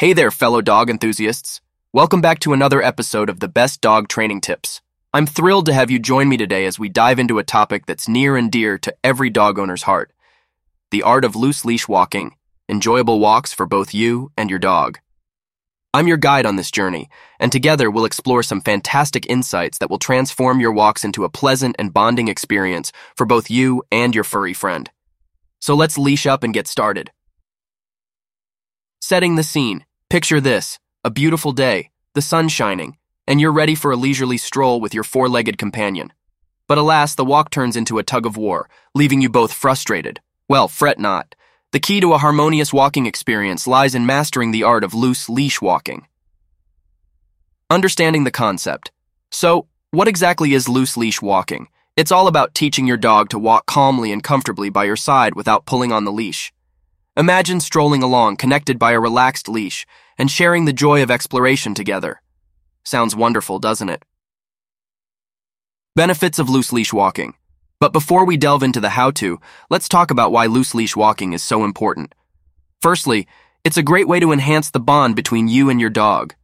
Hey there, fellow dog enthusiasts. Welcome back to another episode of the Best Dog Training Tips. I'm thrilled to have you join me today as we dive into a topic that's near and dear to every dog owner's heart the art of loose leash walking, enjoyable walks for both you and your dog. I'm your guide on this journey, and together we'll explore some fantastic insights that will transform your walks into a pleasant and bonding experience for both you and your furry friend. So let's leash up and get started. Setting the scene. Picture this a beautiful day, the sun shining, and you're ready for a leisurely stroll with your four legged companion. But alas, the walk turns into a tug of war, leaving you both frustrated. Well, fret not. The key to a harmonious walking experience lies in mastering the art of loose leash walking. Understanding the concept. So, what exactly is loose leash walking? It's all about teaching your dog to walk calmly and comfortably by your side without pulling on the leash. Imagine strolling along connected by a relaxed leash and sharing the joy of exploration together. Sounds wonderful, doesn't it? Benefits of loose leash walking. But before we delve into the how to, let's talk about why loose leash walking is so important. Firstly, it's a great way to enhance the bond between you and your dog.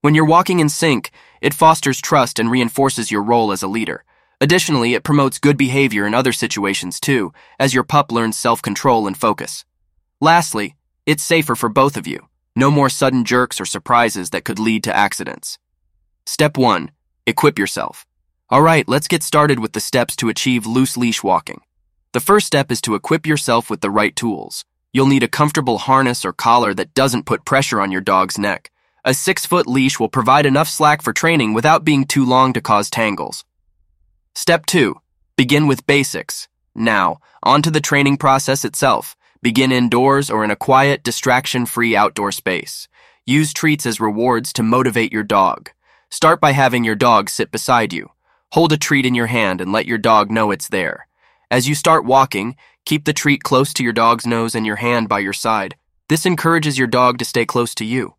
When you're walking in sync, it fosters trust and reinforces your role as a leader. Additionally, it promotes good behavior in other situations too, as your pup learns self control and focus. Lastly, it's safer for both of you. No more sudden jerks or surprises that could lead to accidents. Step 1 Equip yourself. All right, let's get started with the steps to achieve loose leash walking. The first step is to equip yourself with the right tools. You'll need a comfortable harness or collar that doesn't put pressure on your dog's neck. A six foot leash will provide enough slack for training without being too long to cause tangles. Step 2. Begin with basics. Now, on to the training process itself. Begin indoors or in a quiet, distraction free outdoor space. Use treats as rewards to motivate your dog. Start by having your dog sit beside you. Hold a treat in your hand and let your dog know it's there. As you start walking, keep the treat close to your dog's nose and your hand by your side. This encourages your dog to stay close to you.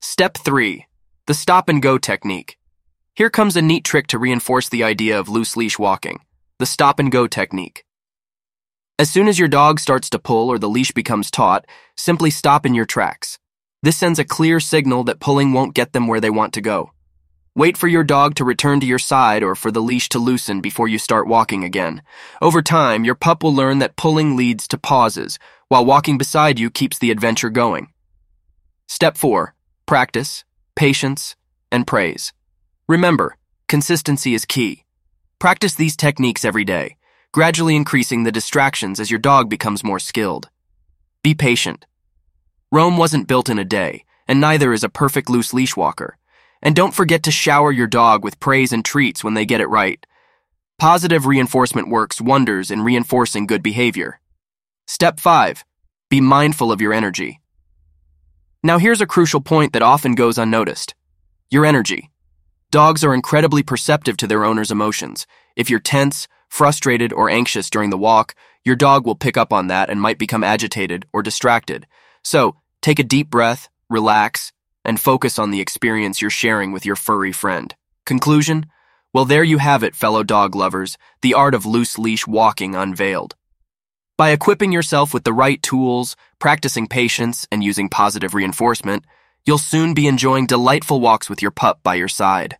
Step 3. The stop and go technique. Here comes a neat trick to reinforce the idea of loose leash walking. The stop and go technique. As soon as your dog starts to pull or the leash becomes taut, simply stop in your tracks. This sends a clear signal that pulling won't get them where they want to go. Wait for your dog to return to your side or for the leash to loosen before you start walking again. Over time, your pup will learn that pulling leads to pauses, while walking beside you keeps the adventure going. Step 4. Practice, patience, and praise. Remember, consistency is key. Practice these techniques every day, gradually increasing the distractions as your dog becomes more skilled. Be patient. Rome wasn't built in a day, and neither is a perfect loose leash walker. And don't forget to shower your dog with praise and treats when they get it right. Positive reinforcement works wonders in reinforcing good behavior. Step 5. Be mindful of your energy. Now here's a crucial point that often goes unnoticed. Your energy. Dogs are incredibly perceptive to their owner's emotions. If you're tense, frustrated, or anxious during the walk, your dog will pick up on that and might become agitated or distracted. So, take a deep breath, relax, and focus on the experience you're sharing with your furry friend. Conclusion? Well, there you have it, fellow dog lovers, the art of loose leash walking unveiled. By equipping yourself with the right tools, practicing patience, and using positive reinforcement, you'll soon be enjoying delightful walks with your pup by your side.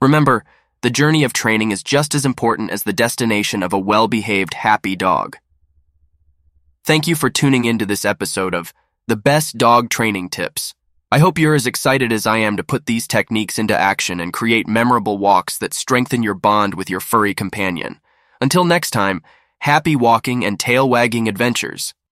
Remember, the journey of training is just as important as the destination of a well behaved, happy dog. Thank you for tuning into this episode of The Best Dog Training Tips. I hope you're as excited as I am to put these techniques into action and create memorable walks that strengthen your bond with your furry companion. Until next time, happy walking and tail wagging adventures.